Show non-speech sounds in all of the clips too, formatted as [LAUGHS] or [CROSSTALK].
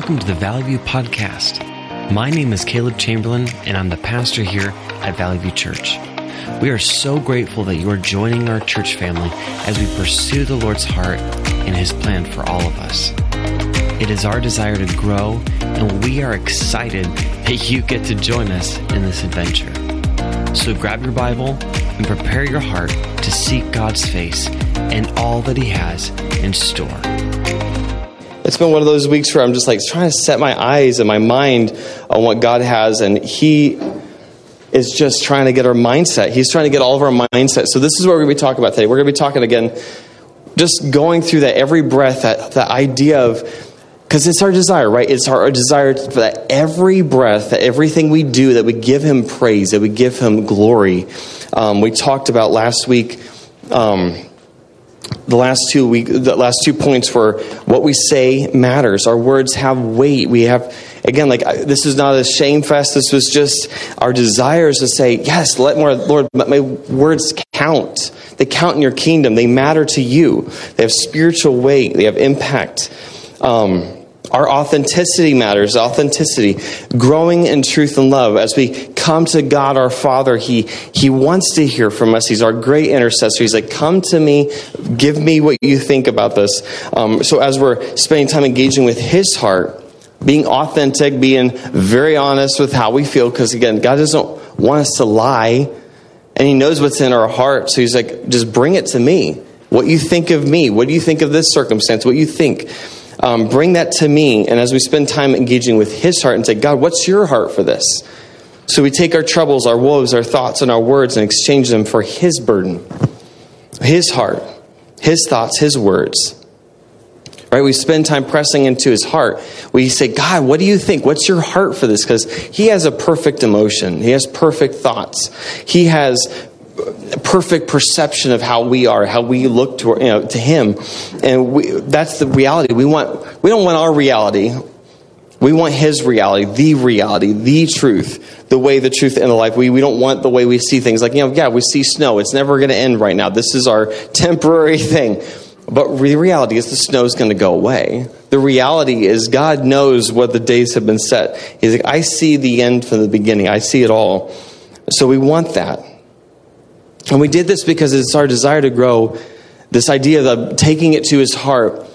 welcome to the Valley View Podcast. My name is Caleb Chamberlain, and I'm the pastor here at Valley View Church. We are so grateful that you are joining our church family as we pursue the Lord's heart and His plan for all of us. It is our desire to grow, and we are excited that you get to join us in this adventure. So grab your Bible and prepare your heart to seek God's face and all that He has in store it's been one of those weeks where I'm just like trying to set my eyes and my mind on what God has, and He is just trying to get our mindset. He's trying to get all of our mindset. So this is what we're going to be talking about today. We're going to be talking again, just going through that every breath, that, that idea of because it's our desire, right? It's our, our desire that every breath, that everything we do, that we give Him praise, that we give Him glory. Um, we talked about last week. Um, the last two week, the last two points were what we say matters. Our words have weight. We have again, like this is not a shame fest. This was just our desires to say, yes, let more, Lord, let my words count. They count in your kingdom. They matter to you. They have spiritual weight. They have impact. Um, our authenticity matters, authenticity. Growing in truth and love. As we come to God our Father, He, he wants to hear from us. He's our great intercessor. He's like, come to me, give me what you think about this. Um, so as we're spending time engaging with His heart, being authentic, being very honest with how we feel, because again, God doesn't want us to lie, and He knows what's in our heart. So He's like, just bring it to me. What you think of me. What do you think of this circumstance? What you think. Um, bring that to me. And as we spend time engaging with His heart and say, God, what's your heart for this? So we take our troubles, our woes, our thoughts, and our words and exchange them for His burden, His heart, His thoughts, His words. Right? We spend time pressing into His heart. We say, God, what do you think? What's your heart for this? Because He has a perfect emotion, He has perfect thoughts, He has perfect perception of how we are, how we look to, you know, to Him, and we, that's the reality. We want. We don't want our reality. We want His reality, the reality, the truth, the way, the truth, and the life. We, we don't want the way we see things. Like, you know, yeah, we see snow. It's never going to end right now. This is our temporary [LAUGHS] thing. But the reality is the snow is going to go away. The reality is God knows what the days have been set. He's like, I see the end from the beginning. I see it all. So we want that. And we did this because it's our desire to grow this idea of taking it to his heart,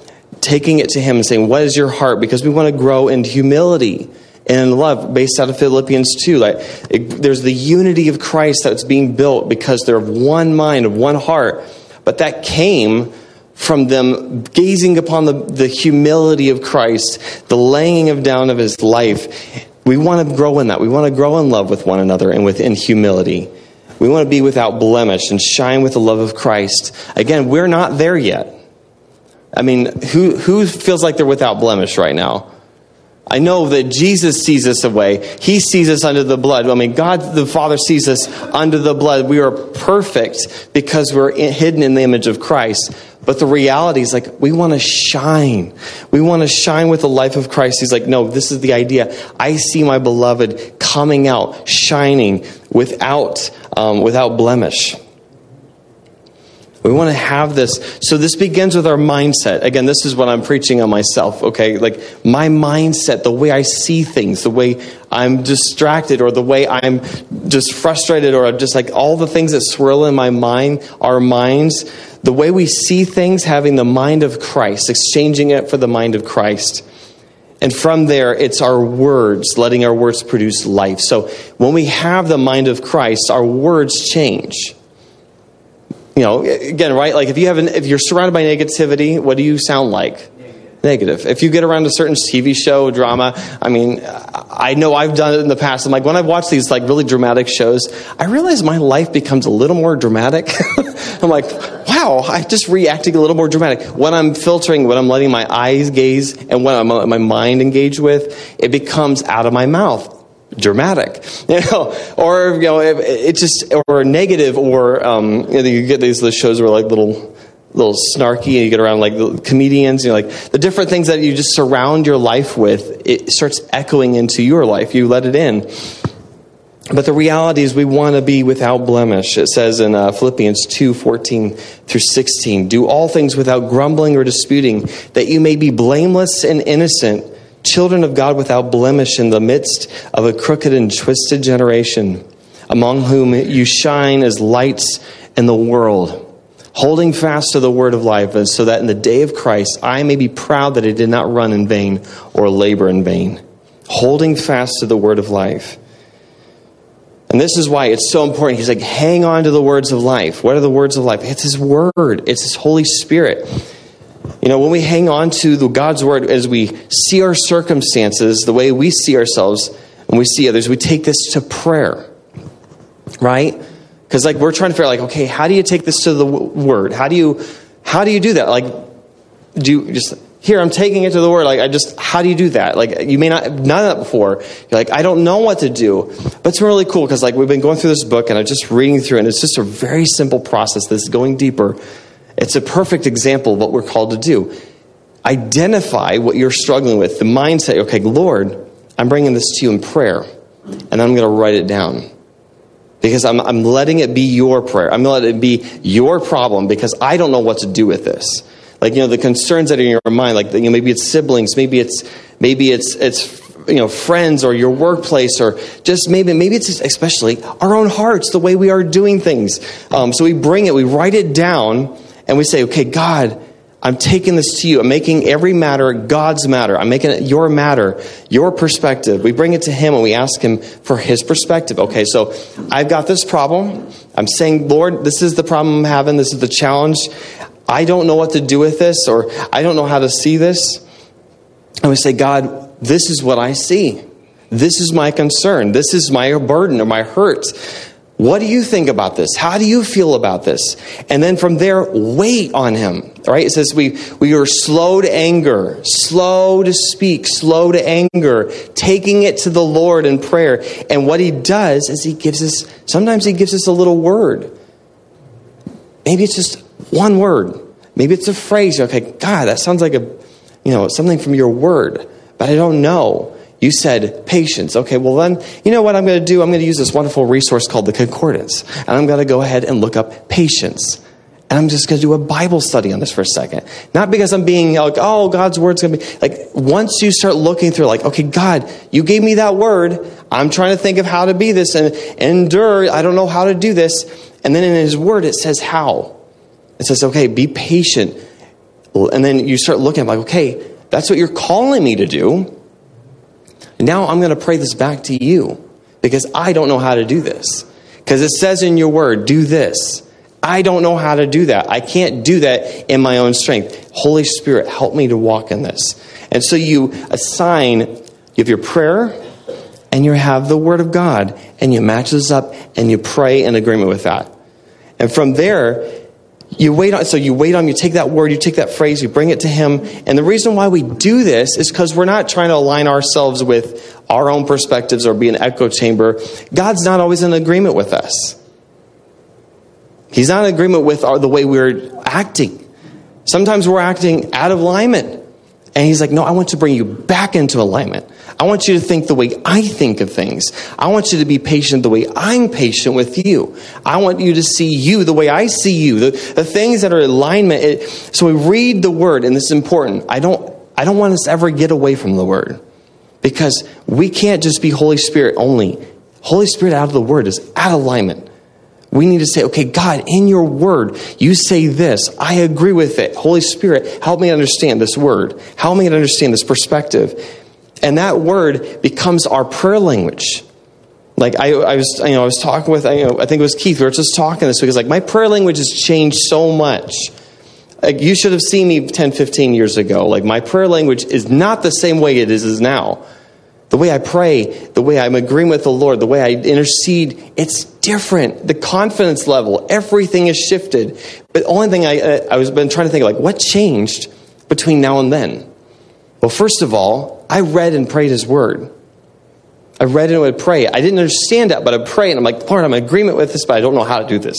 taking it to him and saying, What is your heart? Because we want to grow in humility and in love, based out of Philippians 2. Like, it, there's the unity of Christ that's being built because they're of one mind, of one heart. But that came from them gazing upon the, the humility of Christ, the laying of down of his life. We want to grow in that. We want to grow in love with one another and within humility. We want to be without blemish and shine with the love of Christ. Again, we're not there yet. I mean, who, who feels like they're without blemish right now? I know that Jesus sees us away. He sees us under the blood. I mean, God the Father sees us under the blood. We are perfect because we're hidden in the image of Christ. But the reality is like, we want to shine. We want to shine with the life of Christ. He's like, no, this is the idea. I see my beloved coming out, shining without, um, without blemish. We want to have this. So this begins with our mindset. Again, this is what I'm preaching on myself, okay? Like my mindset, the way I see things, the way I'm distracted or the way I'm just frustrated or I'm just like all the things that swirl in my mind, our minds, the way we see things, having the mind of Christ, exchanging it for the mind of Christ. And from there, it's our words, letting our words produce life. So when we have the mind of Christ, our words change you know, again, right? Like if you have an, if you're surrounded by negativity, what do you sound like? Negative. If you get around a certain TV show, drama, I mean, I know I've done it in the past. I'm like, when I've watched these like really dramatic shows, I realize my life becomes a little more dramatic. [LAUGHS] I'm like, wow, I'm just reacting a little more dramatic. When I'm filtering, when I'm letting my eyes gaze, and when I'm my mind engage with, it becomes out of my mouth dramatic, [LAUGHS] you know, or you know, it, just or negative, or um, you, know, you get these, these shows where like little little snarky and you get around like the comedians you know like the different things that you just surround your life with it starts echoing into your life. You let it in. But the reality is we want to be without blemish. It says in uh, philippians 2 14 through 16 do all things without grumbling or disputing that you may be blameless and innocent children of God without blemish in the midst of a crooked and twisted generation, among whom you shine as lights in the world, holding fast to the word of life, so that in the day of Christ I may be proud that I did not run in vain or labor in vain. Holding fast to the word of life. And this is why it's so important. He's like, hang on to the words of life. What are the words of life? It's His Word, it's His Holy Spirit. You know, when we hang on to the God's Word as we see our circumstances, the way we see ourselves and we see others, we take this to prayer, right? Because like we're trying to figure out, like, okay, how do you take this to the Word? How do you, how do you do that? Like, do you just here i'm taking it to the word like i just how do you do that like you may not have done that before you're like i don't know what to do but it's really cool because like we've been going through this book and i'm just reading through and it's just a very simple process that's going deeper it's a perfect example of what we're called to do. Identify what you're struggling with. The mindset okay lord i'm bringing this to you in prayer and i'm going to write it down. Because I'm, I'm letting it be your prayer. I'm going to let it be your problem because i don't know what to do with this. Like you know the concerns that are in your mind like you know maybe it's siblings maybe it's maybe it's it's you know friends or your workplace or just maybe maybe it's especially our own hearts the way we are doing things. Um, so we bring it we write it down and we say okay god i'm taking this to you i'm making every matter god's matter i'm making it your matter your perspective we bring it to him and we ask him for his perspective okay so i've got this problem i'm saying lord this is the problem i'm having this is the challenge I don't know what to do with this, or I don't know how to see this. And we say, God, this is what I see. This is my concern. This is my burden or my hurt. What do you think about this? How do you feel about this? And then from there, wait on him. Right? It says we, we are slow to anger, slow to speak, slow to anger, taking it to the Lord in prayer. And what he does is he gives us, sometimes he gives us a little word. Maybe it's just one word. Maybe it's a phrase. Okay, God, that sounds like a, you know, something from your word, but I don't know. You said patience. Okay, well then, you know what I'm going to do? I'm going to use this wonderful resource called the Concordance, and I'm going to go ahead and look up patience. And I'm just going to do a Bible study on this for a second. Not because I'm being like, oh, God's word's going to be like, once you start looking through, like, okay, God, you gave me that word. I'm trying to think of how to be this and endure. I don't know how to do this. And then in his word, it says how. It says, okay, be patient. And then you start looking, like, okay, that's what you're calling me to do. Now I'm going to pray this back to you because I don't know how to do this. Because it says in your word, do this. I don't know how to do that. I can't do that in my own strength. Holy Spirit, help me to walk in this. And so you assign, you have your prayer and you have the word of God and you match this up and you pray in agreement with that. And from there, you wait on so you wait on you take that word you take that phrase you bring it to him. And the reason why we do this is because we're not trying to align ourselves with our own perspectives or be an echo chamber. God's not always in agreement with us. He's not in agreement with our, the way we're acting. Sometimes we're acting out of alignment and he's like no i want to bring you back into alignment I want you to think the way I think of things. I want you to be patient the way I'm patient with you. I want you to see you the way I see you. The, the things that are alignment. It, so we read the word, and this is important. I don't, I don't want us to ever get away from the word because we can't just be Holy Spirit only. Holy Spirit out of the word is out of alignment. We need to say, okay, God, in your word, you say this. I agree with it. Holy Spirit, help me understand this word. Help me understand this perspective. And that word becomes our prayer language. Like I, I was, you know, I was talking with, you know, I think it was Keith. We were just talking this because, like, my prayer language has changed so much. Like, you should have seen me 10, 15 years ago. Like, my prayer language is not the same way it is now. The way I pray, the way I'm agreeing with the Lord, the way I intercede, it's different. The confidence level, everything has shifted. But the only thing I, uh, I was been trying to think, like, what changed between now and then? Well, first of all, I read and prayed his word. I read and would pray. I didn't understand that, but I pray and I'm like, Lord, I'm in agreement with this, but I don't know how to do this.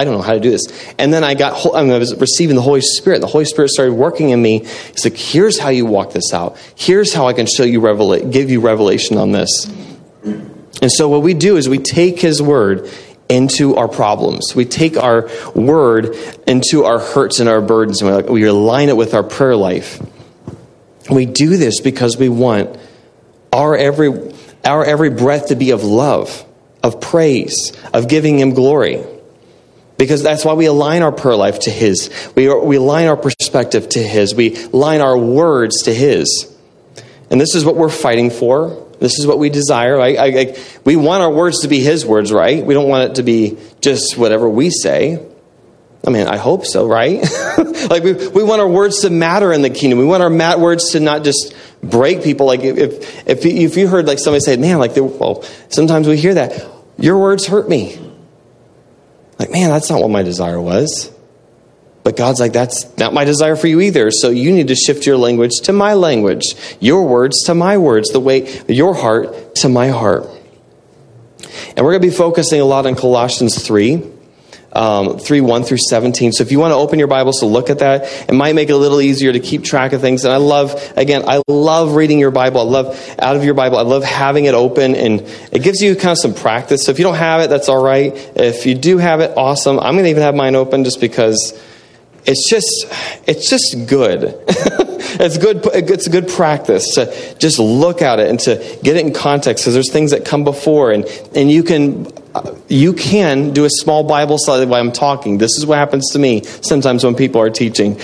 I don't know how to do this. And then I got, I was receiving the Holy Spirit. The Holy Spirit started working in me. He's like, here's how you walk this out. Here's how I can show you, give you revelation on this. And so what we do is we take His word into our problems. We take our word into our hurts and our burdens, and we, we align it with our prayer life. We do this because we want our every, our every breath to be of love, of praise, of giving Him glory. Because that's why we align our prayer life to His. We, we align our perspective to His. We align our words to His. And this is what we're fighting for. This is what we desire. I, I, I, we want our words to be His words, right? We don't want it to be just whatever we say. I mean, I hope so, right? [LAUGHS] like we, we want our words to matter in the kingdom. We want our mat words to not just break people. Like if if if you heard like somebody say, "Man," like well, sometimes we hear that your words hurt me. Like, man, that's not what my desire was. But God's like, that's not my desire for you either. So you need to shift your language to my language, your words to my words, the way your heart to my heart. And we're going to be focusing a lot on Colossians 3 um, 3 1 through 17. So if you want to open your Bibles to look at that, it might make it a little easier to keep track of things. And I love, again, I love reading your Bible. I love out of your Bible. I love having it open and it gives you kind of some practice. So if you don't have it, that's all right. If you do have it, awesome. I'm going to even have mine open just because it's just, it's just good. [LAUGHS] it's good. It's a good practice to just look at it and to get it in context because there's things that come before and, and you can you can do a small Bible study while I'm talking. This is what happens to me sometimes when people are teaching.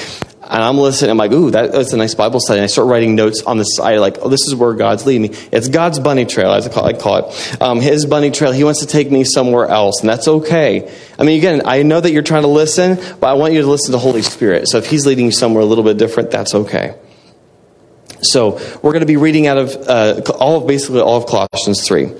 And I'm listening, I'm like, ooh, that, that's a nice Bible study. And I start writing notes on the side, like, oh, this is where God's leading me. It's God's bunny trail, as I call, I call it. Um, his bunny trail, He wants to take me somewhere else, and that's okay. I mean, again, I know that you're trying to listen, but I want you to listen to Holy Spirit. So if He's leading you somewhere a little bit different, that's okay. So we're going to be reading out of uh, all of basically all of Colossians 3.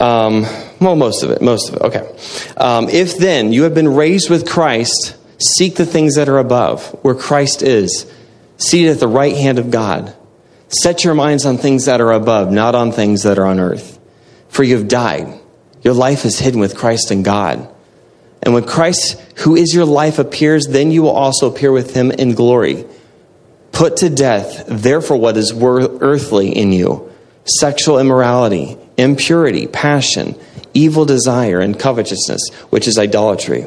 Um, well, most of it, most of it. Okay. Um, if then you have been raised with Christ, seek the things that are above, where Christ is, seated at the right hand of God. Set your minds on things that are above, not on things that are on earth. For you have died. Your life is hidden with Christ in God. And when Christ, who is your life, appears, then you will also appear with him in glory. Put to death, therefore, what is earthly in you sexual immorality impurity, passion, evil desire, and covetousness, which is idolatry.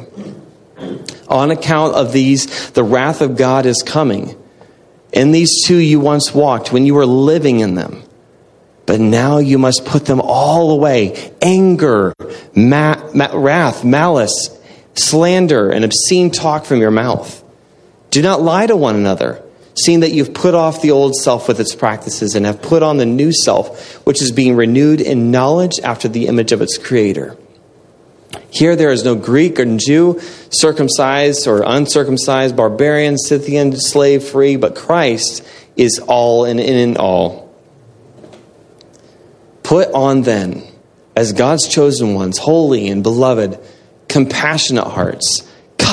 On account of these, the wrath of God is coming. In these two you once walked when you were living in them. But now you must put them all away anger, ma- ma- wrath, malice, slander, and obscene talk from your mouth. Do not lie to one another seeing that you've put off the old self with its practices and have put on the new self, which is being renewed in knowledge after the image of its creator. Here there is no Greek or Jew, circumcised or uncircumcised, barbarian, Scythian, slave free, but Christ is all and in all. Put on then, as God's chosen ones, holy and beloved, compassionate hearts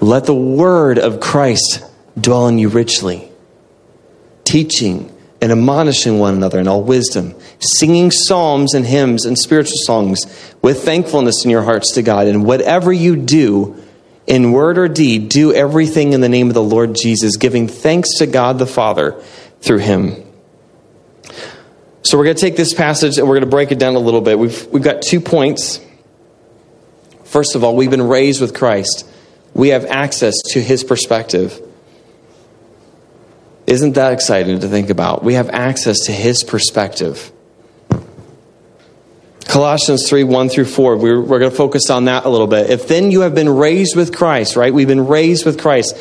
Let the word of Christ dwell in you richly, teaching and admonishing one another in all wisdom, singing psalms and hymns and spiritual songs with thankfulness in your hearts to God. And whatever you do, in word or deed, do everything in the name of the Lord Jesus, giving thanks to God the Father through him. So we're going to take this passage and we're going to break it down a little bit. We've, we've got two points. First of all, we've been raised with Christ we have access to his perspective. Isn't that exciting to think about? We have access to his perspective. Colossians 3 1 through 4, we're, we're going to focus on that a little bit. If then you have been raised with Christ, right? We've been raised with Christ.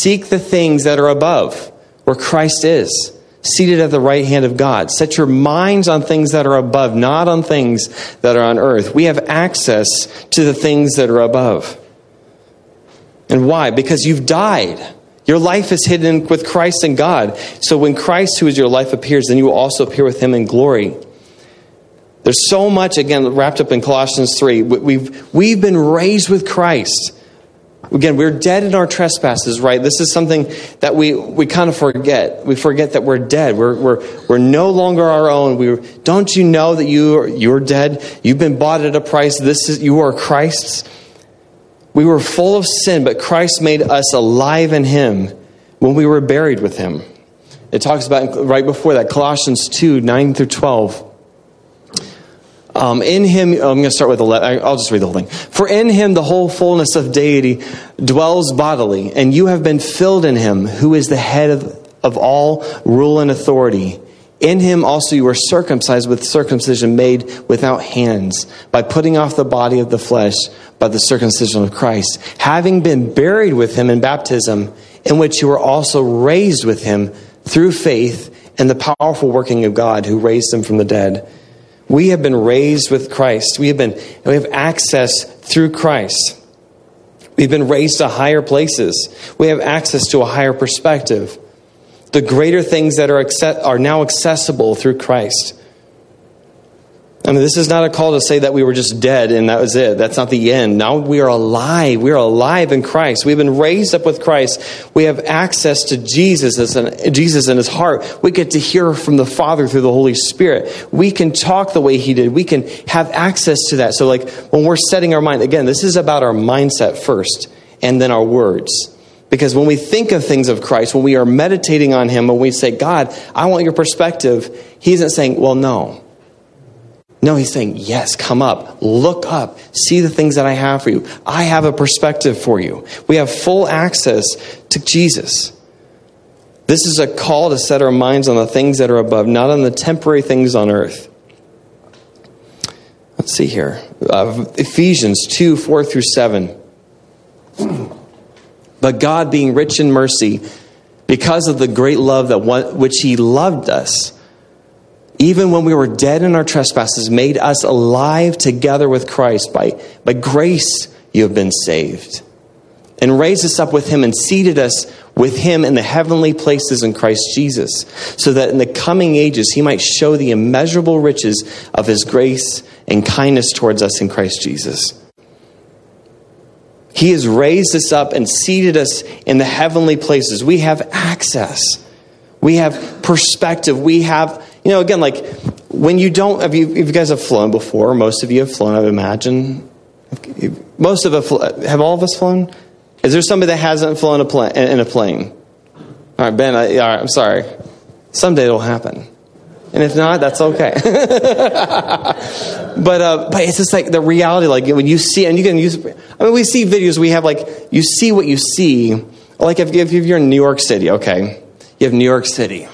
Seek the things that are above, where Christ is, seated at the right hand of God. Set your minds on things that are above, not on things that are on earth. We have access to the things that are above. And why? Because you've died. Your life is hidden with Christ and God. So when Christ, who is your life, appears, then you will also appear with him in glory. There's so much, again, wrapped up in Colossians 3. We've, we've been raised with Christ. Again, we're dead in our trespasses, right? This is something that we, we kind of forget. We forget that we're dead. We're, we're, we're no longer our own. We, don't you know that you are, you're dead? You've been bought at a price. This is, you are Christ's. We were full of sin, but Christ made us alive in Him when we were buried with Him. It talks about right before that, Colossians 2 9 through 12. Um, in him, I'm going to start with 11. I'll just read the whole thing. For in him the whole fullness of deity dwells bodily, and you have been filled in him, who is the head of, of all rule and authority. In him also you were circumcised with circumcision made without hands, by putting off the body of the flesh by the circumcision of Christ, having been buried with him in baptism, in which you were also raised with him through faith in the powerful working of God who raised him from the dead we have been raised with Christ. We have been we have access through Christ. We've been raised to higher places. We have access to a higher perspective. The greater things that are, are now accessible through Christ. I mean, this is not a call to say that we were just dead and that was it. That's not the end. Now we are alive. We are alive in Christ. We've been raised up with Christ. We have access to Jesus as Jesus in his heart. We get to hear from the Father through the Holy Spirit. We can talk the way he did. We can have access to that. So like when we're setting our mind, again, this is about our mindset first and then our words. Because when we think of things of Christ, when we are meditating on him, when we say, God, I want your perspective, he isn't saying, well, no. No, he's saying, Yes, come up, look up, see the things that I have for you. I have a perspective for you. We have full access to Jesus. This is a call to set our minds on the things that are above, not on the temporary things on earth. Let's see here uh, Ephesians 2 4 through 7. But God, being rich in mercy, because of the great love that which He loved us, even when we were dead in our trespasses, made us alive together with Christ. By, by grace, you have been saved. And raised us up with him and seated us with him in the heavenly places in Christ Jesus, so that in the coming ages he might show the immeasurable riches of his grace and kindness towards us in Christ Jesus. He has raised us up and seated us in the heavenly places. We have access. We have perspective. We have you know, again, like when you don't, if you, if you guys have flown before, most of you have flown, I would imagine. Most of us, have all of us flown? Is there somebody that hasn't flown a plane, in a plane? All right, Ben, I, all right, I'm sorry. Someday it'll happen. And if not, that's okay. [LAUGHS] but uh, but it's just like the reality, like when you see, and you can use. I mean, we see videos. We have like you see what you see. Like if, if you're in New York City, okay, you have New York City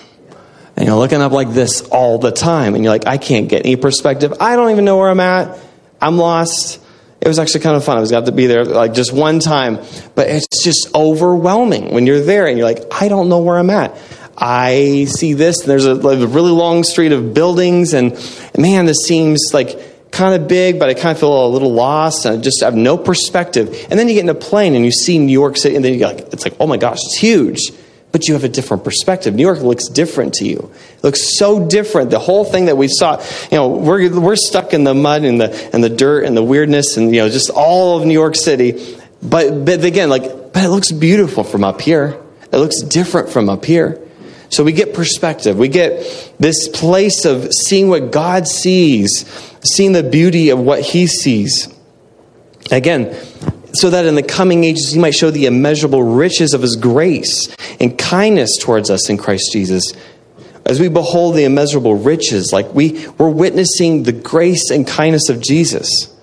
and you're looking up like this all the time. And you're like, I can't get any perspective. I don't even know where I'm at. I'm lost. It was actually kind of fun. I was got to be there like just one time. But it's just overwhelming when you're there and you're like, I don't know where I'm at. I see this. There's a, like, a really long street of buildings. And man, this seems like kind of big, but I kind of feel a little lost and I just have no perspective. And then you get in a plane and you see New York City and then you're like, it's like, oh my gosh, it's huge but you have a different perspective. New York looks different to you. It looks so different. The whole thing that we saw, you know, we're, we're stuck in the mud and the, and the dirt and the weirdness and, you know, just all of New York City. But, but again, like, but it looks beautiful from up here. It looks different from up here. So we get perspective. We get this place of seeing what God sees, seeing the beauty of what He sees. Again, so that in the coming ages he might show the immeasurable riches of his grace and kindness towards us in Christ Jesus. As we behold the immeasurable riches, like we, we're witnessing the grace and kindness of Jesus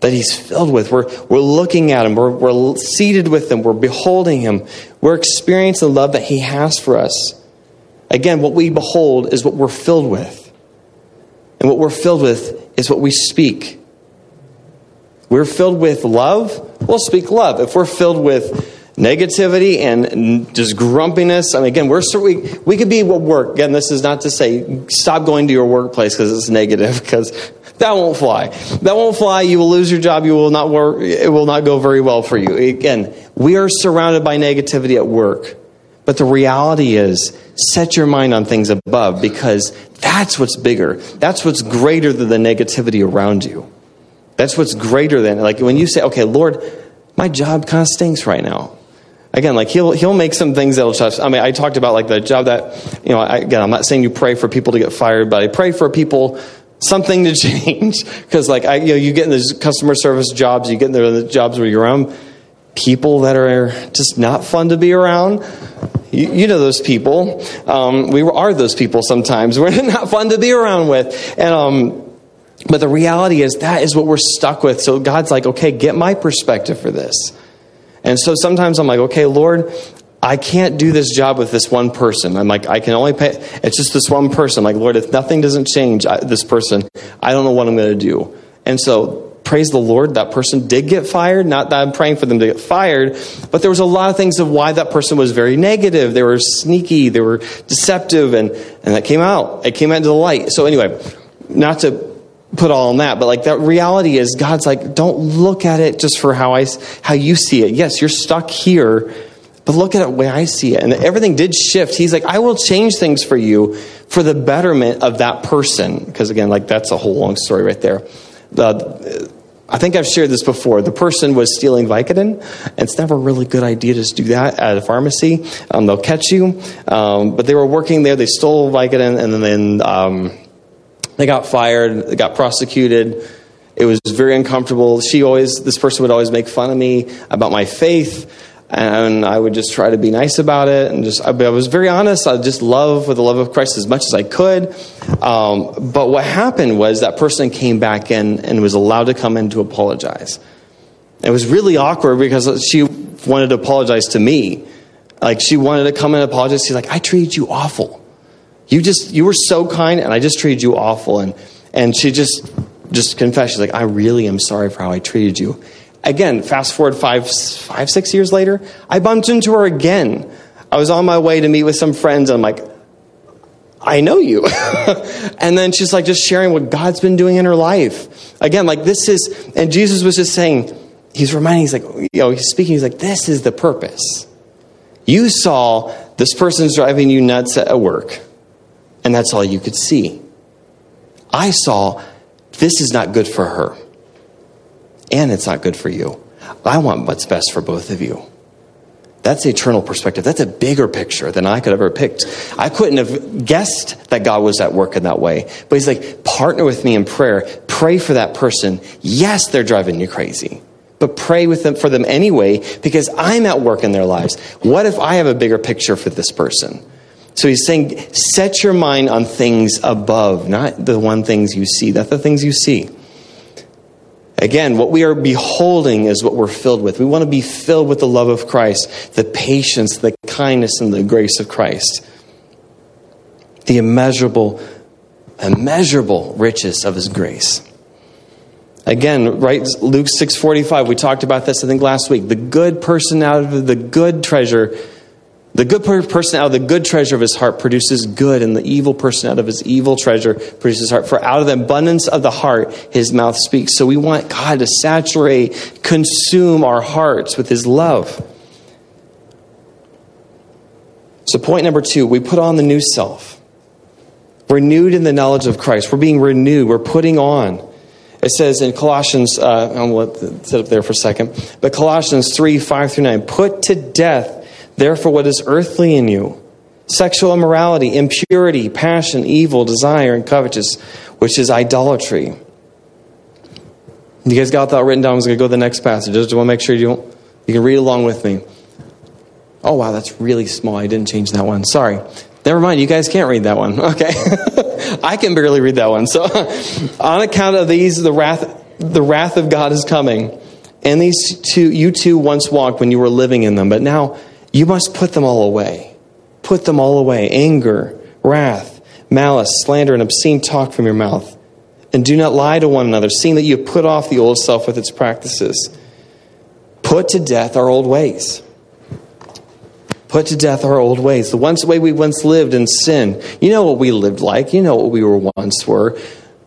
that he's filled with. We're, we're looking at him, we're, we're seated with him, we're beholding him, we're experiencing the love that he has for us. Again, what we behold is what we're filled with. And what we're filled with is what we speak. We're filled with love, we'll speak love. If we're filled with negativity and just grumpiness, I mean, again, we're we, we could be at work. Again, this is not to say stop going to your workplace because it's negative, because that won't fly. That won't fly. You will lose your job. You will not work. It will not go very well for you. Again, we are surrounded by negativity at work. But the reality is, set your mind on things above because that's what's bigger. That's what's greater than the negativity around you. That's what's greater than. Like when you say, okay, Lord, my job kind of stinks right now. Again, like he'll he'll make some things that'll touch. I mean, I talked about like the job that you know. I, again, I'm not saying you pray for people to get fired, but I pray for people something to [LAUGHS] change because like I, you know, you get in those customer service jobs, you get in the jobs where you're around people that are just not fun to be around. You, you know those people. Um, we are those people sometimes. [LAUGHS] We're not fun to be around with, and um, but the reality is that is what we're stuck with. So God's like, okay, get my perspective for this. And so sometimes I'm like, okay, Lord, I can't do this job with this one person. I'm like, I can only pay, it's just this one person. Like, Lord, if nothing doesn't change I, this person, I don't know what I'm going to do. And so, praise the Lord, that person did get fired. Not that I'm praying for them to get fired, but there was a lot of things of why that person was very negative. They were sneaky, they were deceptive, and, and that came out. It came out into the light. So, anyway, not to put all on that but like that reality is god's like don't look at it just for how i how you see it yes you're stuck here but look at it the way I see it. And everything did shift. He's like, I will change things for you for the betterment of that person. Because again, like that's a whole long story right there. The, I think I've shared this before. The person was stealing Vicodin. It's never a really good idea to do that at a pharmacy. Um, they'll catch you. Um, but they were working there. They stole Vicodin and then um, they got fired. They got prosecuted. It was very uncomfortable. She always, this person would always make fun of me about my faith and I would just try to be nice about it, and just I, was very honest. I just love with the love of Christ as much as I could. Um, but what happened was that person came back in and was allowed to come in to apologize. It was really awkward because she wanted to apologize to me. Like she wanted to come and apologize. She's like, "I treated you awful. You just you were so kind, and I just treated you awful." And and she just just confessed. She's like, "I really am sorry for how I treated you." Again, fast forward five, five, six years later, I bumped into her again. I was on my way to meet with some friends. And I'm like, I know you. [LAUGHS] and then she's like, just sharing what God's been doing in her life. Again, like this is, and Jesus was just saying, he's reminding, he's like, you know, he's speaking, he's like, this is the purpose. You saw this person's driving you nuts at work, and that's all you could see. I saw this is not good for her and it's not good for you. I want what's best for both of you. That's the eternal perspective. That's a bigger picture than I could ever picked. I couldn't have guessed that God was at work in that way. But He's like, partner with me in prayer. Pray for that person. Yes, they're driving you crazy. But pray with them for them anyway, because I'm at work in their lives. What if I have a bigger picture for this person? So he's saying, set your mind on things above, not the one things you see, not the things you see. Again, what we are beholding is what we're filled with. We want to be filled with the love of Christ, the patience, the kindness, and the grace of Christ. The immeasurable, immeasurable riches of his grace. Again, right, Luke 6:45, we talked about this I think last week. The good person out of the good treasure the good person out of the good treasure of his heart produces good, and the evil person out of his evil treasure produces heart. For out of the abundance of the heart, his mouth speaks. So we want God to saturate, consume our hearts with his love. So, point number two, we put on the new self. Renewed in the knowledge of Christ. We're being renewed. We're putting on. It says in Colossians, uh, I'll sit up there for a second, but Colossians 3 5 through 9, put to death Therefore, what is earthly in you? Sexual immorality, impurity, passion, evil, desire, and covetous, which is idolatry. You guys got that written down? I was going to go to the next passage. I just want to make sure you, you can read along with me. Oh, wow, that's really small. I didn't change that one. Sorry. Never mind, you guys can't read that one. [LAUGHS] Okay. [LAUGHS] I can barely read that one. So, [LAUGHS] on account of these, the wrath, the wrath of God is coming. And these two, you two once walked when you were living in them, but now you must put them all away. Put them all away anger, wrath, malice, slander, and obscene talk from your mouth. And do not lie to one another, seeing that you have put off the old self with its practices. Put to death our old ways. Put to death our old ways. The once way we once lived in sin. You know what we lived like. You know what we were once were.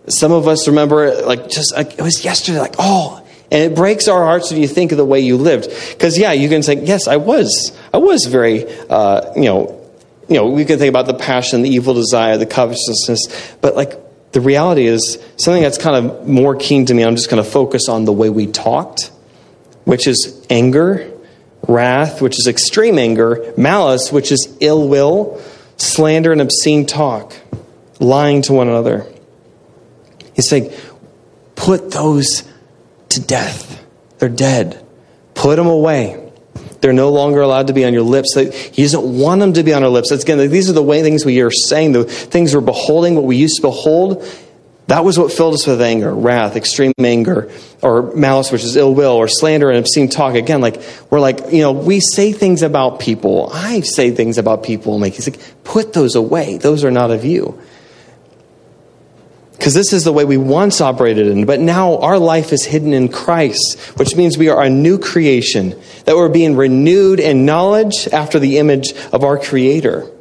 Some of us remember, like, just like, it was yesterday, like, oh, and it breaks our hearts when you think of the way you lived. Because yeah, you can say, yes, I was, I was very, uh, you know, you know, we can think about the passion, the evil desire, the covetousness, but like the reality is something that's kind of more keen to me. I'm just going to focus on the way we talked. which is anger, wrath, which is extreme anger, malice, which is ill will, slander and obscene talk, lying to one another. He's saying, put those death. They're dead. Put them away. They're no longer allowed to be on your lips. He doesn't want them to be on our lips. That's, again, these are the way things we are saying, the things we're beholding, what we used to behold. That was what filled us with anger, wrath, extreme anger, or malice, which is ill will, or slander and obscene talk. Again, like we're like, you know, we say things about people. I say things about people. Like he's like, put those away. Those are not of you. Because this is the way we once operated in, but now our life is hidden in Christ, which means we are a new creation, that we're being renewed in knowledge after the image of our Creator.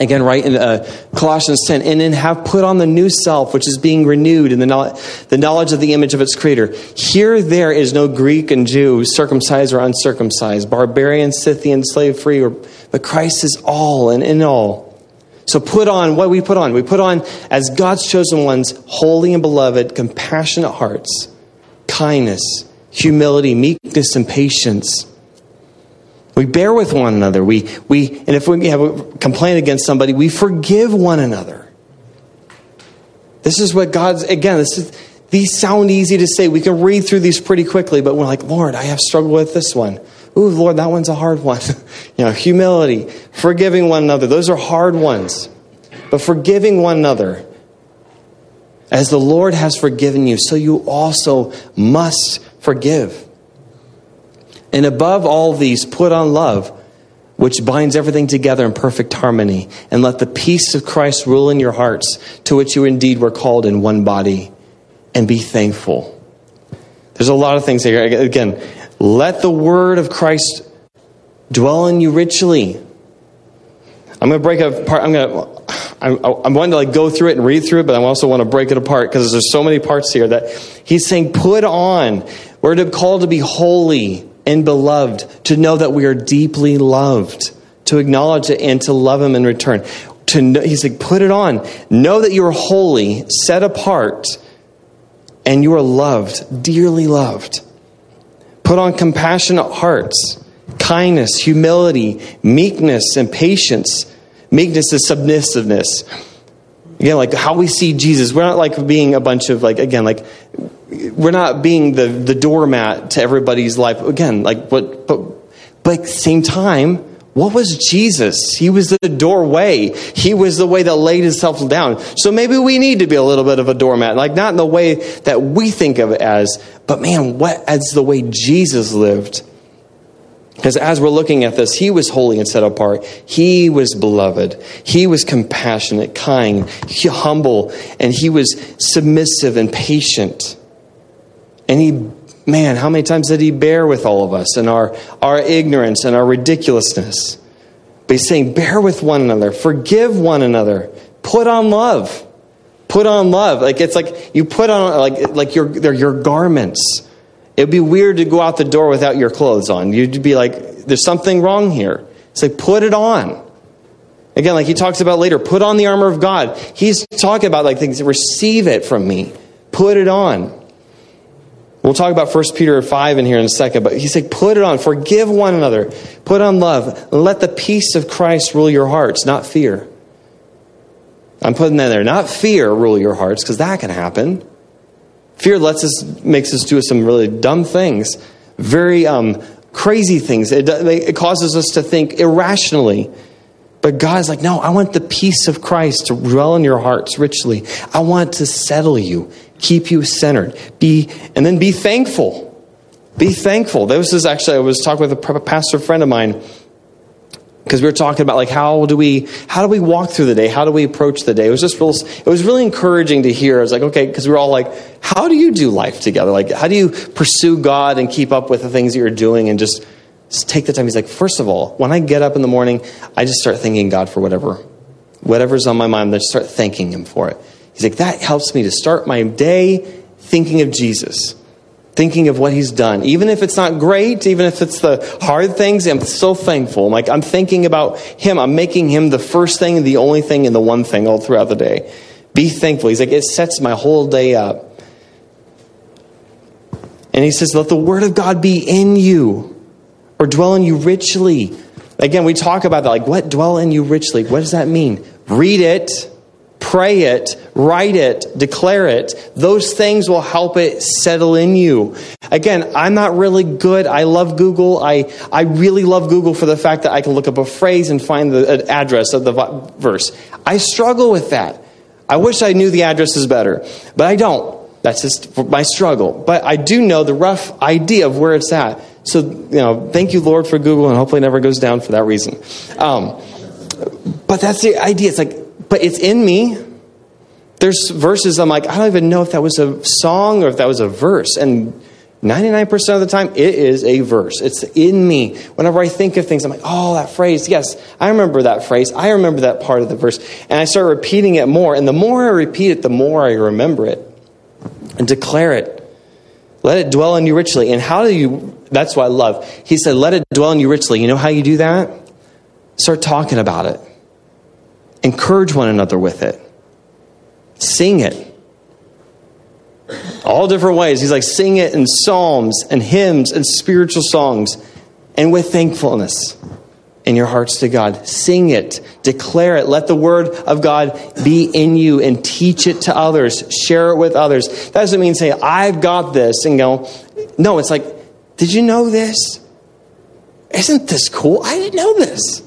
Again, right in uh, Colossians 10, and then have put on the new self, which is being renewed in the knowledge, the knowledge of the image of its creator. Here, there is no Greek and Jew, circumcised or uncircumcised, barbarian, Scythian, slave free, or, but Christ is all and in all. So put on what we put on. We put on, as God's chosen ones, holy and beloved, compassionate hearts, kindness, humility, meekness, and patience we bear with one another. We, we, and if we have a complaint against somebody, we forgive one another. This is what God's, again, this is, these sound easy to say. We can read through these pretty quickly, but we're like, Lord, I have struggled with this one. Ooh, Lord, that one's a hard one. [LAUGHS] you know, humility, forgiving one another. Those are hard ones. But forgiving one another, as the Lord has forgiven you, so you also must forgive. And above all these, put on love, which binds everything together in perfect harmony. And let the peace of Christ rule in your hearts, to which you indeed were called in one body. And be thankful. There's a lot of things here. Again, let the word of Christ dwell in you richly. I'm going to break apart. I'm going to. I'm, I'm going to like go through it and read through it, but I also want to break it apart because there's so many parts here that he's saying, put on. We're called to be holy and beloved, to know that we are deeply loved, to acknowledge it and to love Him in return. To know, he's like, put it on. Know that you are holy, set apart, and you are loved, dearly loved. Put on compassionate hearts, kindness, humility, meekness, and patience. Meekness is submissiveness. Again, like how we see Jesus. We're not like being a bunch of like again like we're not being the, the doormat to everybody's life. Again, like, but, but, but at the same time, what was Jesus? He was the doorway. He was the way that laid himself down. So maybe we need to be a little bit of a doormat, like not in the way that we think of it as, but man, what as the way Jesus lived. Because as we're looking at this, he was holy and set apart. He was beloved. He was compassionate, kind, humble, and he was submissive and patient. And he, man, how many times did he bear with all of us and our, our ignorance and our ridiculousness? But he's saying, bear with one another, forgive one another, put on love. Put on love. Like it's like you put on like like your they're your garments. It'd be weird to go out the door without your clothes on. You'd be like, there's something wrong here. It's like, put it on. Again, like he talks about later, put on the armor of God. He's talking about like things, receive it from me. Put it on. We'll talk about 1 Peter 5 in here in a second, but he said, put it on, forgive one another, put on love, let the peace of Christ rule your hearts, not fear. I'm putting that there, not fear rule your hearts, because that can happen. Fear lets us, makes us do some really dumb things, very um, crazy things. It, it causes us to think irrationally. But God's like, no, I want the peace of Christ to dwell in your hearts richly. I want to settle you keep you centered. Be, and then be thankful. Be thankful. This is actually, I was talking with a pastor friend of mine because we were talking about like how do we how do we walk through the day how do we approach the day it was just real it was really encouraging to hear i was like okay because we were all like how do you do life together like how do you pursue god and keep up with the things that you're doing and just, take the time he's like first of all when i get up in the morning i just start thanking god for whatever whatever's on my mind i just start thanking him for it He's like, that helps me to start my day thinking of Jesus, thinking of what he's done. Even if it's not great, even if it's the hard things, I'm so thankful. I'm like, I'm thinking about him. I'm making him the first thing, the only thing, and the one thing all throughout the day. Be thankful. He's like, it sets my whole day up. And he says, Let the word of God be in you or dwell in you richly. Again, we talk about that. Like, what dwell in you richly? What does that mean? Read it, pray it, write it, declare it. Those things will help it settle in you. Again, I'm not really good. I love Google. I, I really love Google for the fact that I can look up a phrase and find the address of the verse. I struggle with that. I wish I knew the addresses better, but I don't. That's just my struggle. But I do know the rough idea of where it's at. So, you know, thank you, Lord, for Google, and hopefully it never goes down for that reason. Um, but that's the idea. It's like, but it's in me. There's verses I'm like, I don't even know if that was a song or if that was a verse. And 99% of the time, it is a verse. It's in me. Whenever I think of things, I'm like, oh, that phrase. Yes, I remember that phrase. I remember that part of the verse. And I start repeating it more. And the more I repeat it, the more I remember it and declare it. Let it dwell in you richly. And how do you, that's what I love. He said, let it dwell in you richly. You know how you do that? Start talking about it. Encourage one another with it. Sing it. All different ways. He's like, sing it in psalms and hymns and spiritual songs and with thankfulness in your hearts to God. Sing it, declare it. Let the word of God be in you and teach it to others. Share it with others. That doesn't mean say, I've got this and go, no, it's like, did you know this? Isn't this cool? I didn't know this.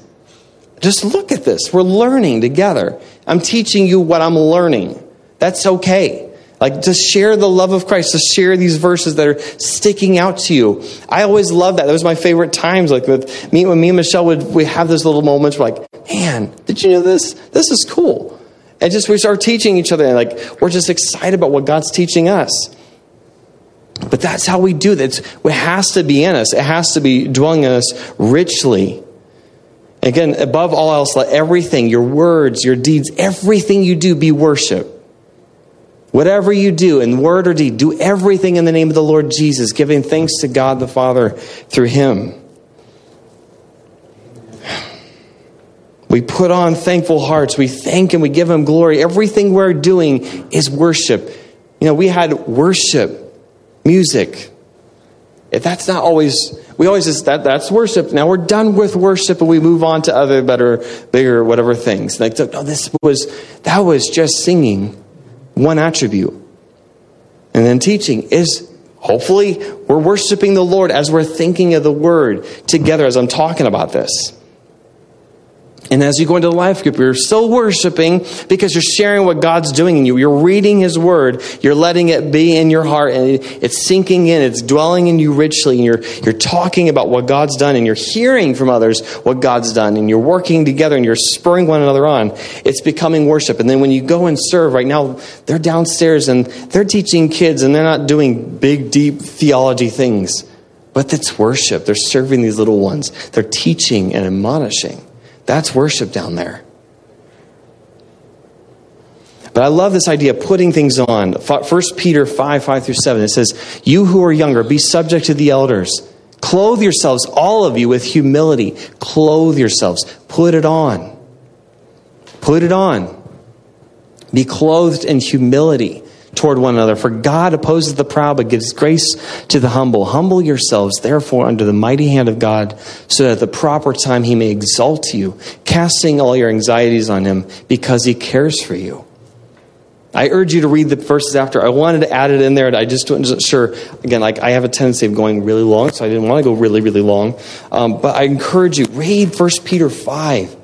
Just look at this. We're learning together. I'm teaching you what I'm learning. That's okay. Like to share the love of Christ, to share these verses that are sticking out to you. I always love that. That was my favorite times. Like with me, when me and Michelle would we have those little moments where like, man, did you know this? This is cool. And just we start teaching each other and like we're just excited about what God's teaching us. But that's how we do that. It has to be in us. It has to be dwelling in us richly. Again, above all else, let everything, your words, your deeds, everything you do be worship. Whatever you do in word or deed, do everything in the name of the Lord Jesus, giving thanks to God the Father through him. We put on thankful hearts. We thank and we give him glory. Everything we're doing is worship. You know, we had worship, music. That's not always, we always just, that, that's worship. Now we're done with worship and we move on to other better, bigger, whatever things. Like, no, this was, that was just singing one attribute. And then teaching is hopefully we're worshiping the Lord as we're thinking of the word together as I'm talking about this. And as you go into the life group, you're still worshiping because you're sharing what God's doing in you. You're reading His Word. You're letting it be in your heart and it's sinking in. It's dwelling in you richly. And you're, you're talking about what God's done and you're hearing from others what God's done. And you're working together and you're spurring one another on. It's becoming worship. And then when you go and serve, right now, they're downstairs and they're teaching kids and they're not doing big, deep theology things. But it's worship. They're serving these little ones. They're teaching and admonishing. That's worship down there. But I love this idea of putting things on. 1 Peter 5 5 through 7, it says, You who are younger, be subject to the elders. Clothe yourselves, all of you, with humility. Clothe yourselves. Put it on. Put it on. Be clothed in humility toward one another. For God opposes the proud, but gives grace to the humble. Humble yourselves, therefore, under the mighty hand of God, so that at the proper time he may exalt you, casting all your anxieties on him, because he cares for you. I urge you to read the verses after. I wanted to add it in there, and I just wasn't sure. Again, like I have a tendency of going really long, so I didn't want to go really, really long. Um, but I encourage you, read First Peter 5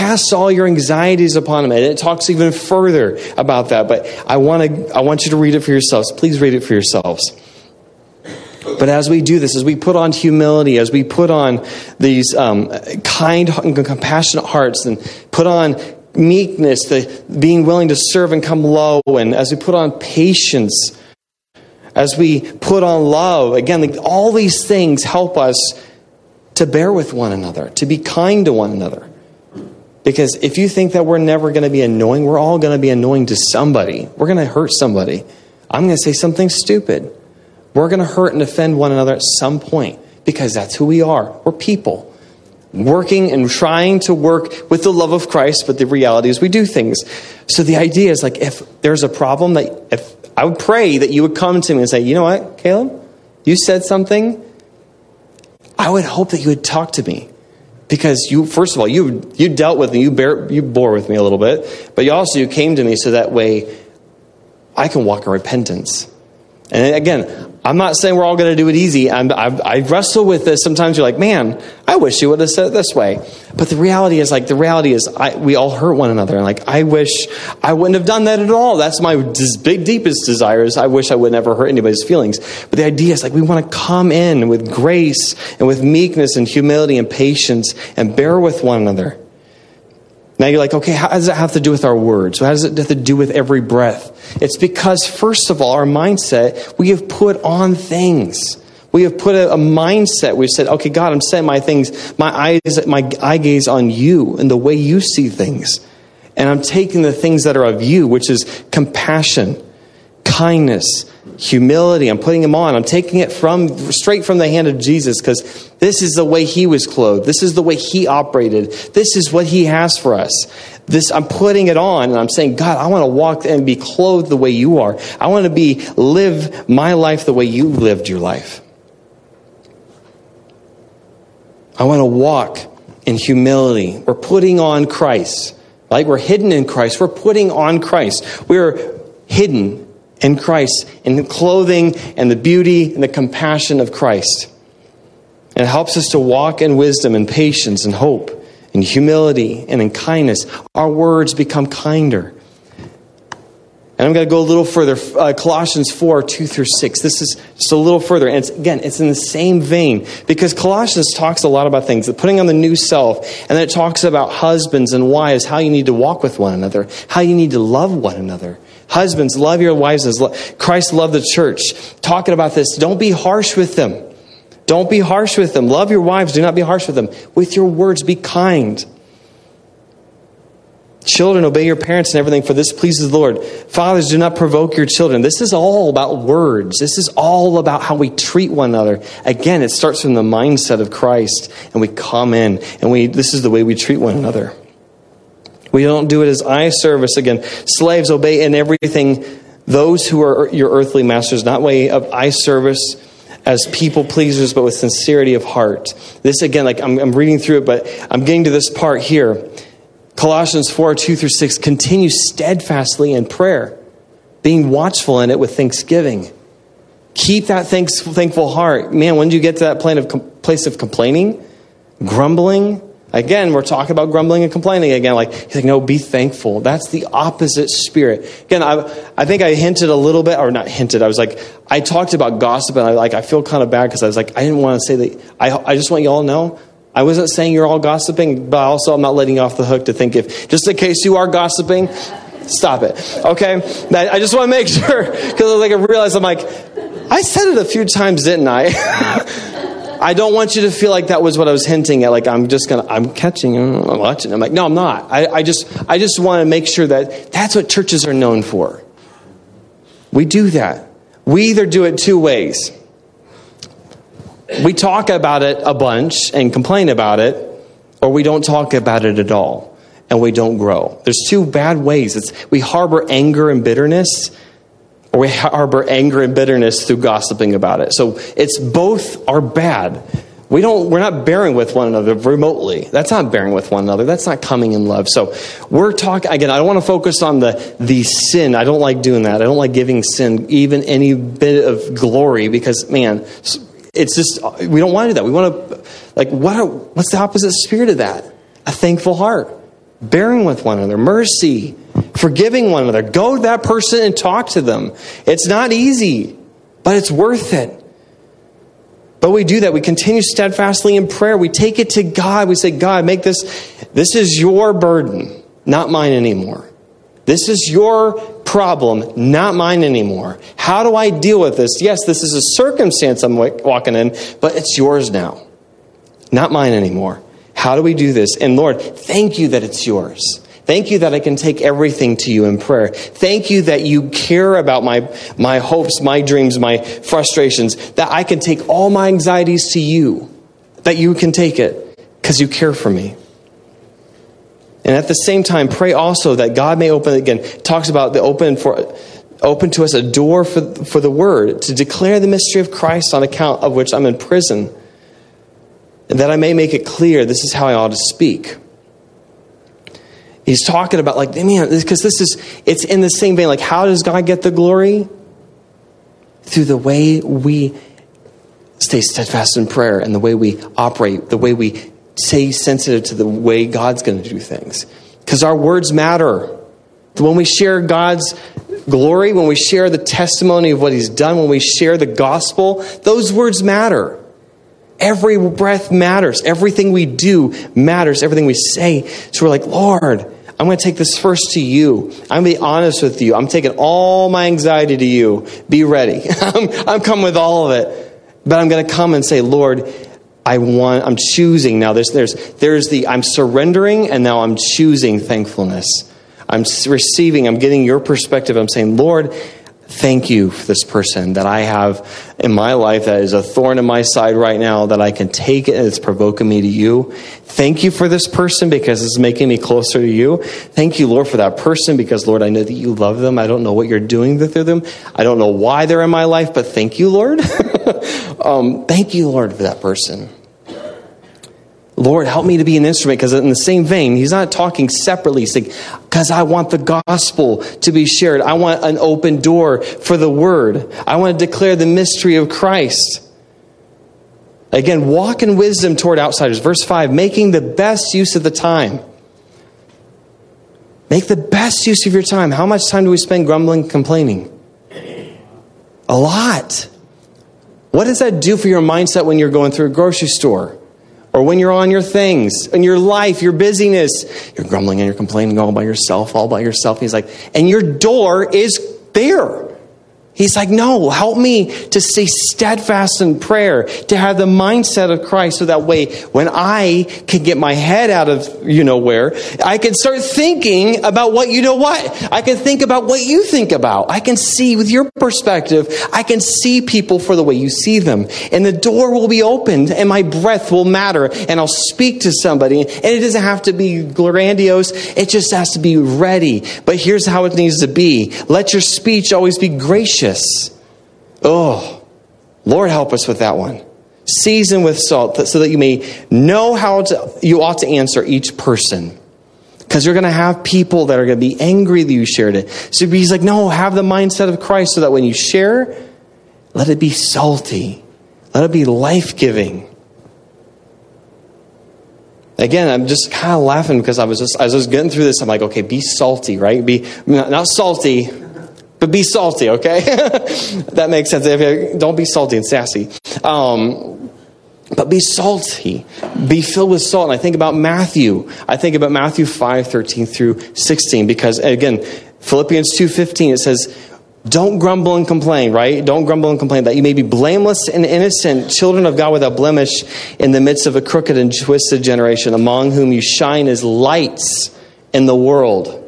cast all your anxieties upon him. And it talks even further about that but i want to i want you to read it for yourselves. Please read it for yourselves. But as we do this as we put on humility as we put on these um, kind and compassionate hearts and put on meekness the being willing to serve and come low and as we put on patience as we put on love again like all these things help us to bear with one another to be kind to one another because if you think that we're never going to be annoying, we're all going to be annoying to somebody. We're going to hurt somebody. I'm going to say something stupid. We're going to hurt and offend one another at some point because that's who we are. We're people. working and trying to work with the love of Christ, but the reality is we do things. So the idea is like if there's a problem that if I would pray that you would come to me and say, you know what, Caleb, you said something. I would hope that you would talk to me because you, first of all, you you dealt with me, you bear, you bore with me a little bit, but you also you came to me so that way I can walk in repentance. And again, I'm not saying we're all going to do it easy. I'm, I've, I wrestle with this. Sometimes you're like, man, I wish you would have said it this way. But the reality is, like, the reality is, I, we all hurt one another. And like, I wish I wouldn't have done that at all. That's my big, deepest desire. Is I wish I would never hurt anybody's feelings. But the idea is, like, we want to come in with grace and with meekness and humility and patience and bear with one another. Now you're like, okay, how does it have to do with our words? How does it have to do with every breath? It's because, first of all, our mindset, we have put on things. We have put a, a mindset. We've said, okay, God, I'm setting my things, my eyes, my eye gaze on you and the way you see things. And I'm taking the things that are of you, which is compassion, kindness, humility. I'm putting them on. I'm taking it from straight from the hand of Jesus because this is the way he was clothed. This is the way he operated. This is what he has for us. This I'm putting it on and I'm saying, God, I want to walk and be clothed the way you are. I want to be live my life the way you lived your life. I want to walk in humility. We're putting on Christ. Like we're hidden in Christ. We're putting on Christ. We're hidden in Christ, in the clothing and the beauty and the compassion of Christ. And it helps us to walk in wisdom and patience and hope and humility and in kindness. Our words become kinder. And I'm going to go a little further. Uh, Colossians 4, 2 through 6. This is just a little further. And it's, again, it's in the same vein because Colossians talks a lot about things, putting on the new self. And then it talks about husbands and wives, how you need to walk with one another, how you need to love one another. Husbands, love your wives as Christ loved the church. Talking about this, don't be harsh with them. Don't be harsh with them. Love your wives, do not be harsh with them. With your words, be kind. Children, obey your parents and everything, for this pleases the Lord. Fathers, do not provoke your children. This is all about words. This is all about how we treat one another. Again, it starts from the mindset of Christ, and we come in, and we this is the way we treat one another. We don't do it as eye service again. Slaves, obey in everything those who are your earthly masters, not way of eye service as people pleasers, but with sincerity of heart. This again, like I'm, I'm reading through it, but I'm getting to this part here. Colossians 4 2 through 6 continue steadfastly in prayer, being watchful in it with thanksgiving. Keep that thanks, thankful heart. Man, when do you get to that of, place of complaining, grumbling, Again, we're talking about grumbling and complaining again. Like, he's like, no, be thankful. That's the opposite spirit. Again, I, I think I hinted a little bit, or not hinted, I was like, I talked about gossip, and I like, I feel kind of bad because I was like, I didn't want to say that. I, I just want you all to know, I wasn't saying you're all gossiping, but also I'm not letting you off the hook to think if, just in case you are gossiping, stop it. Okay? I just want to make [LAUGHS] sure, because like, I realized I'm like, I said it a few times, didn't I? [LAUGHS] I don't want you to feel like that was what I was hinting at. Like I'm just gonna, I'm catching, I'm watching. I'm like, no, I'm not. I, I just, I just want to make sure that that's what churches are known for. We do that. We either do it two ways. We talk about it a bunch and complain about it, or we don't talk about it at all and we don't grow. There's two bad ways. It's we harbor anger and bitterness or we harbor anger and bitterness through gossiping about it. So it's both are bad. We don't, we're not bearing with one another remotely. That's not bearing with one another. That's not coming in love. So we're talking, again, I don't want to focus on the, the sin. I don't like doing that. I don't like giving sin even any bit of glory because, man, it's just, we don't want to do that. We want to, like, what are, what's the opposite spirit of that? A thankful heart, bearing with one another, mercy, forgiving one another. Go to that person and talk to them. It's not easy, but it's worth it. But we do that. We continue steadfastly in prayer. We take it to God. We say, God, make this, this is your burden, not mine anymore. This is your problem, not mine anymore. How do I deal with this? Yes, this is a circumstance I'm walking in, but it's yours now, not mine anymore. How do we do this? And Lord, thank you that it's yours. Thank you that I can take everything to you in prayer. Thank you that you care about my, my hopes, my dreams, my frustrations, that I can take all my anxieties to you, that you can take it. because you care for me. And at the same time, pray also that God may open again. Talks about the open for open to us a door for, for the word to declare the mystery of Christ on account of which I'm in prison. And that I may make it clear this is how I ought to speak. He's talking about like, man, because this is it's in the same vein. Like, how does God get the glory? Through the way we stay steadfast in prayer and the way we operate, the way we stay sensitive to the way God's going to do things. Because our words matter. When we share God's glory, when we share the testimony of what He's done, when we share the gospel, those words matter. Every breath matters. Everything we do matters. Everything we say. So we're like, Lord, I'm going to take this first to you. I'm going to be honest with you. I'm taking all my anxiety to you. Be ready. [LAUGHS] I'm, I'm coming with all of it. But I'm going to come and say, Lord, I want, I'm choosing now. There's, there's, there's the, I'm surrendering and now I'm choosing thankfulness. I'm receiving, I'm getting your perspective. I'm saying, Lord, thank you for this person that I have in my life that is a thorn in my side right now that I can take it and it's provoking me to you. Thank you for this person because it's making me closer to you. Thank you, Lord, for that person because, Lord, I know that you love them. I don't know what you're doing through them. I don't know why they're in my life, but thank you, Lord. [LAUGHS] um, thank you, Lord, for that person. Lord, help me to be an instrument. Because in the same vein, he's not talking separately. He's saying, because I want the gospel to be shared. I want an open door for the word. I want to declare the mystery of Christ. Again, walk in wisdom toward outsiders. Verse 5, making the best use of the time. Make the best use of your time. How much time do we spend grumbling, complaining? A lot. What does that do for your mindset when you're going through a grocery store? Or when you're on your things, in your life, your busyness, you're grumbling and you're complaining all by yourself, all by yourself. He's like, and your door is there. He's like, no, help me to stay steadfast in prayer, to have the mindset of Christ so that way when I can get my head out of you know where, I can start thinking about what you know what. I can think about what you think about. I can see with your perspective, I can see people for the way you see them. And the door will be opened and my breath will matter and I'll speak to somebody. And it doesn't have to be grandiose, it just has to be ready. But here's how it needs to be let your speech always be gracious Oh, Lord, help us with that one. Season with salt so that you may know how to, you ought to answer each person. Because you're going to have people that are going to be angry that you shared it. So he's like, no, have the mindset of Christ so that when you share, let it be salty. Let it be life giving. Again, I'm just kind of laughing because I was just, as I was getting through this, I'm like, okay, be salty, right? Be not salty, but be salty, okay? [LAUGHS] that makes sense. Don't be salty and sassy. Um, but be salty. Be filled with salt. And I think about Matthew. I think about Matthew 5, 13 through 16, because again, Philippians 2, 15, it says, don't grumble and complain, right? Don't grumble and complain that you may be blameless and innocent, children of God without blemish in the midst of a crooked and twisted generation, among whom you shine as lights in the world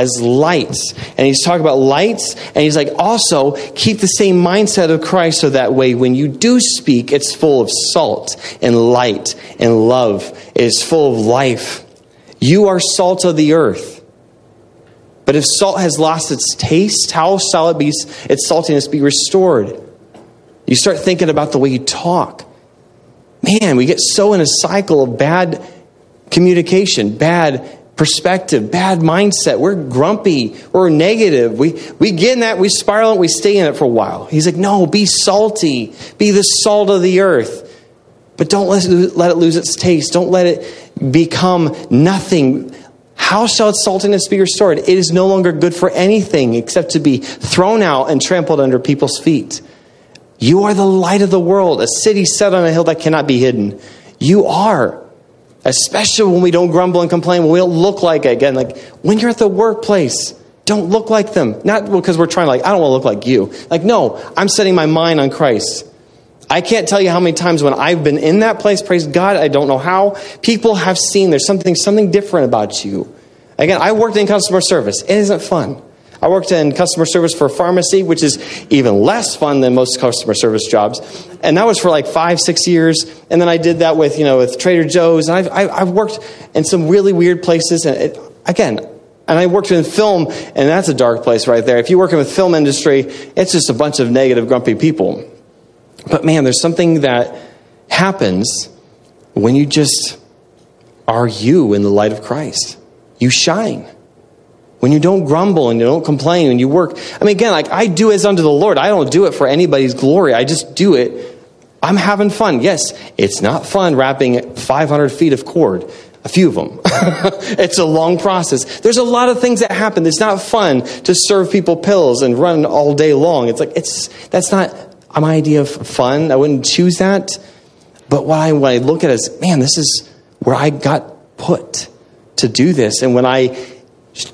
as lights. And he's talking about lights, and he's like, also keep the same mindset of Christ so that way when you do speak, it's full of salt and light and love. It is full of life. You are salt of the earth. But if salt has lost its taste, how shall it be, its saltiness be restored? You start thinking about the way you talk. Man, we get so in a cycle of bad communication, bad perspective, bad mindset. We're grumpy. We're negative. We, we get in that, we spiral and we stay in it for a while. He's like, no, be salty. Be the salt of the earth. But don't let let it lose its taste. Don't let it become nothing. How shall saltiness be restored? It is no longer good for anything except to be thrown out and trampled under people's feet. You are the light of the world, a city set on a hill that cannot be hidden. You are. Especially when we don't grumble and complain, when we don't look like it. Again, like when you're at the workplace, don't look like them. Not because we're trying to like, I don't want to look like you. Like, no, I'm setting my mind on Christ. I can't tell you how many times when I've been in that place, praise God, I don't know how, people have seen there's something something different about you. Again, I worked in customer service. It isn't fun. I worked in customer service for a pharmacy, which is even less fun than most customer service jobs. And that was for like five, six years. And then I did that with, you know, with Trader Joe's. And I've, I've worked in some really weird places. And it, again, and I worked in film, and that's a dark place right there. If you work in the film industry, it's just a bunch of negative, grumpy people. But man, there's something that happens when you just are you in the light of Christ. You shine. When you don't grumble and you don't complain and you work. I mean, again, like I do as unto the Lord. I don't do it for anybody's glory. I just do it. I'm having fun. Yes, it's not fun wrapping 500 feet of cord a few of them. [LAUGHS] it's a long process. There's a lot of things that happen. It's not fun to serve people pills and run all day long. It's like it's that's not my idea of fun. I wouldn't choose that. But what I, what I look at is, man, this is where I got put to do this. And when I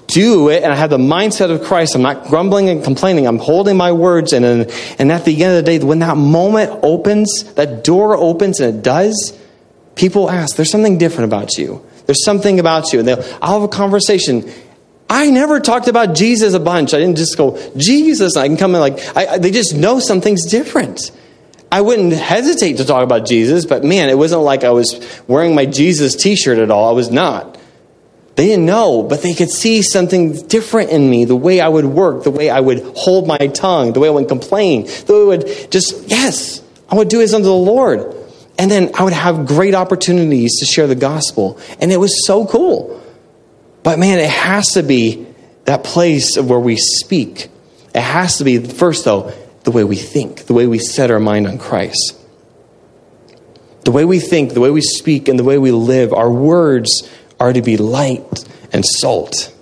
do it and I have the mindset of Christ, I'm not grumbling and complaining. I'm holding my words. And, and at the end of the day, when that moment opens, that door opens and it does, people ask, there's something different about you. There's something about you. And I'll have a conversation. I never talked about Jesus a bunch. I didn't just go, Jesus. I can come in like, I, they just know something's different. I wouldn't hesitate to talk about Jesus, but man, it wasn't like I was wearing my Jesus t shirt at all. I was not. They didn't know, but they could see something different in me the way I would work, the way I would hold my tongue, the way I would complain, the way I would just, yes, I would do as unto the Lord. And then I would have great opportunities to share the gospel. And it was so cool. But man, it has to be that place of where we speak. It has to be, first though, the way we think, the way we set our mind on Christ. The way we think, the way we speak, and the way we live, our words are to be light and salt.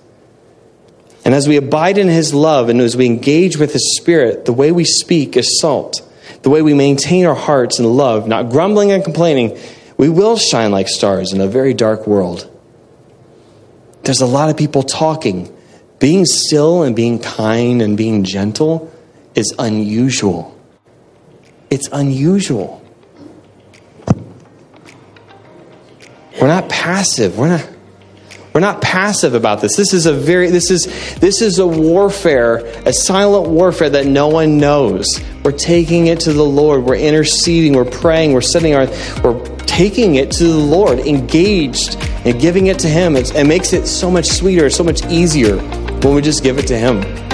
And as we abide in His love and as we engage with His Spirit, the way we speak is salt the way we maintain our hearts in love, not grumbling and complaining, we will shine like stars in a very dark world. There's a lot of people talking. Being still and being kind and being gentle is unusual. It's unusual. We're not passive. We're not we're not passive about this. This is a very this is this is a warfare, a silent warfare that no one knows. We're taking it to the Lord. We're interceding, we're praying, we're setting our we're taking it to the Lord, engaged and giving it to him. It's, it makes it so much sweeter, so much easier when we just give it to him.